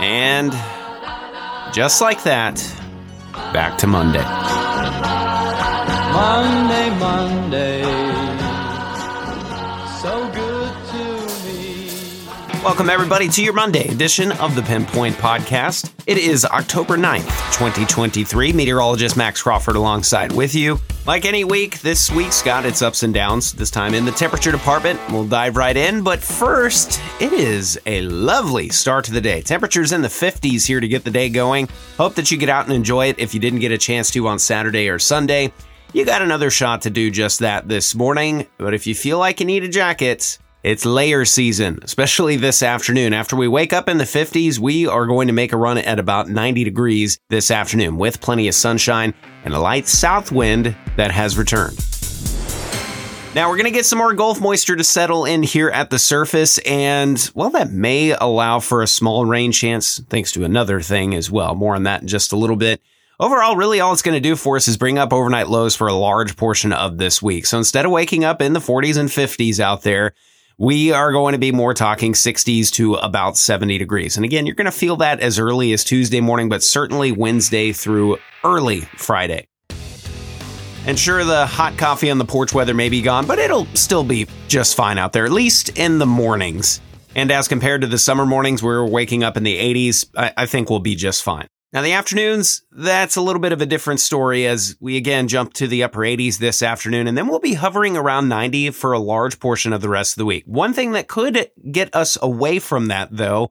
And just like that, back to Monday. Monday, Monday. Welcome, everybody, to your Monday edition of the Pinpoint Podcast. It is October 9th, 2023. Meteorologist Max Crawford alongside with you. Like any week, this week's got its ups and downs, this time in the temperature department. We'll dive right in, but first, it is a lovely start to the day. Temperatures in the 50s here to get the day going. Hope that you get out and enjoy it if you didn't get a chance to on Saturday or Sunday. You got another shot to do just that this morning, but if you feel like you need a jacket, it's layer season, especially this afternoon. After we wake up in the 50s, we are going to make a run at about 90 degrees this afternoon with plenty of sunshine and a light south wind that has returned. Now, we're going to get some more Gulf moisture to settle in here at the surface, and well, that may allow for a small rain chance, thanks to another thing as well. More on that in just a little bit. Overall, really all it's going to do for us is bring up overnight lows for a large portion of this week. So instead of waking up in the 40s and 50s out there, we are going to be more talking 60s to about 70 degrees. And again, you're going to feel that as early as Tuesday morning, but certainly Wednesday through early Friday. And sure, the hot coffee on the porch weather may be gone, but it'll still be just fine out there, at least in the mornings. And as compared to the summer mornings where we're waking up in the 80s, I, I think we'll be just fine. Now, the afternoons, that's a little bit of a different story as we again jump to the upper 80s this afternoon, and then we'll be hovering around 90 for a large portion of the rest of the week. One thing that could get us away from that, though,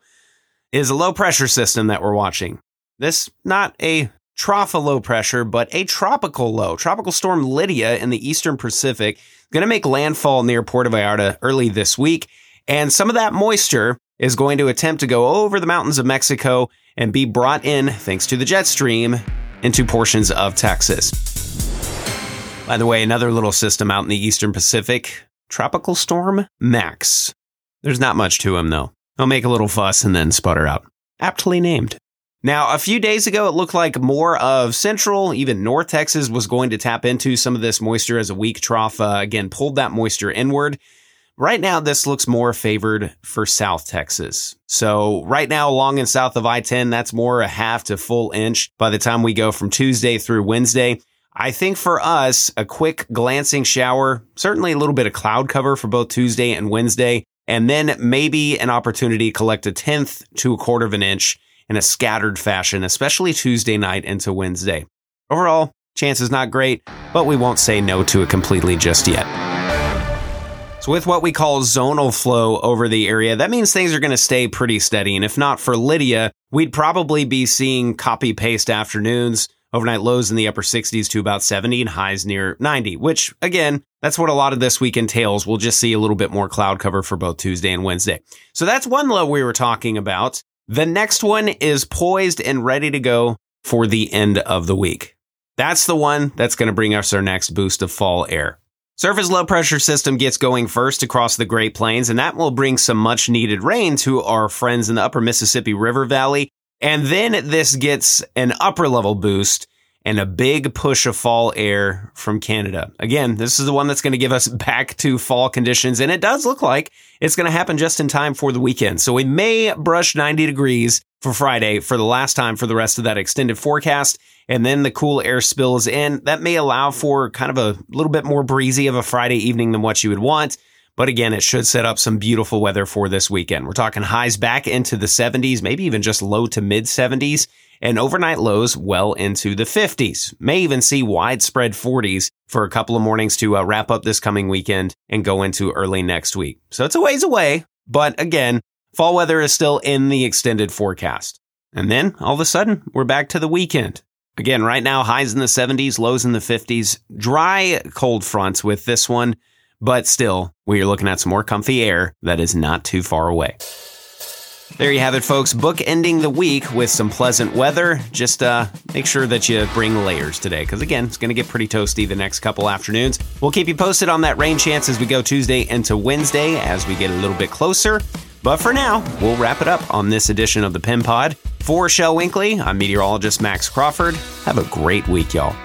is a low pressure system that we're watching. This, not a trough of low pressure, but a tropical low. Tropical storm Lydia in the eastern Pacific going to make landfall near Puerto Vallarta early this week. And some of that moisture is going to attempt to go over the mountains of Mexico and be brought in, thanks to the jet stream, into portions of Texas. By the way, another little system out in the eastern Pacific, Tropical Storm Max. There's not much to him, though. He'll make a little fuss and then sputter out. Aptly named. Now, a few days ago, it looked like more of central, even north Texas was going to tap into some of this moisture as a weak trough. Uh, again, pulled that moisture inward. Right now, this looks more favored for South Texas. So right now, along and south of I-10, that's more a half to full inch by the time we go from Tuesday through Wednesday. I think for us, a quick glancing shower, certainly a little bit of cloud cover for both Tuesday and Wednesday, and then maybe an opportunity to collect a tenth to a quarter of an inch in a scattered fashion, especially Tuesday night into Wednesday. Overall, chance is not great, but we won't say no to it completely just yet. So with what we call zonal flow over the area, that means things are going to stay pretty steady. And if not for Lydia, we'd probably be seeing copy paste afternoons, overnight lows in the upper 60s to about 70 and highs near 90, which again, that's what a lot of this week entails. We'll just see a little bit more cloud cover for both Tuesday and Wednesday. So that's one low we were talking about. The next one is poised and ready to go for the end of the week. That's the one that's going to bring us our next boost of fall air. Surface low pressure system gets going first across the Great Plains, and that will bring some much needed rain to our friends in the upper Mississippi River Valley. And then this gets an upper level boost and a big push of fall air from Canada. Again, this is the one that's going to give us back to fall conditions, and it does look like it's going to happen just in time for the weekend. So we may brush 90 degrees for Friday for the last time for the rest of that extended forecast and then the cool air spills in. That may allow for kind of a little bit more breezy of a Friday evening than what you would want. But again, it should set up some beautiful weather for this weekend. We're talking highs back into the 70s, maybe even just low to mid 70s, and overnight lows well into the 50s. May even see widespread 40s for a couple of mornings to uh, wrap up this coming weekend and go into early next week. So it's a ways away, but again, fall weather is still in the extended forecast. And then all of a sudden, we're back to the weekend. Again, right now, highs in the 70s, lows in the 50s. Dry, cold fronts with this one, but still, we are looking at some more comfy air that is not too far away. There you have it, folks. Book ending the week with some pleasant weather. Just uh, make sure that you bring layers today, because again, it's going to get pretty toasty the next couple afternoons. We'll keep you posted on that rain chance as we go Tuesday into Wednesday as we get a little bit closer. But for now, we'll wrap it up on this edition of the Pin Pod. For Shel Winkley, I'm meteorologist Max Crawford. Have a great week, y'all.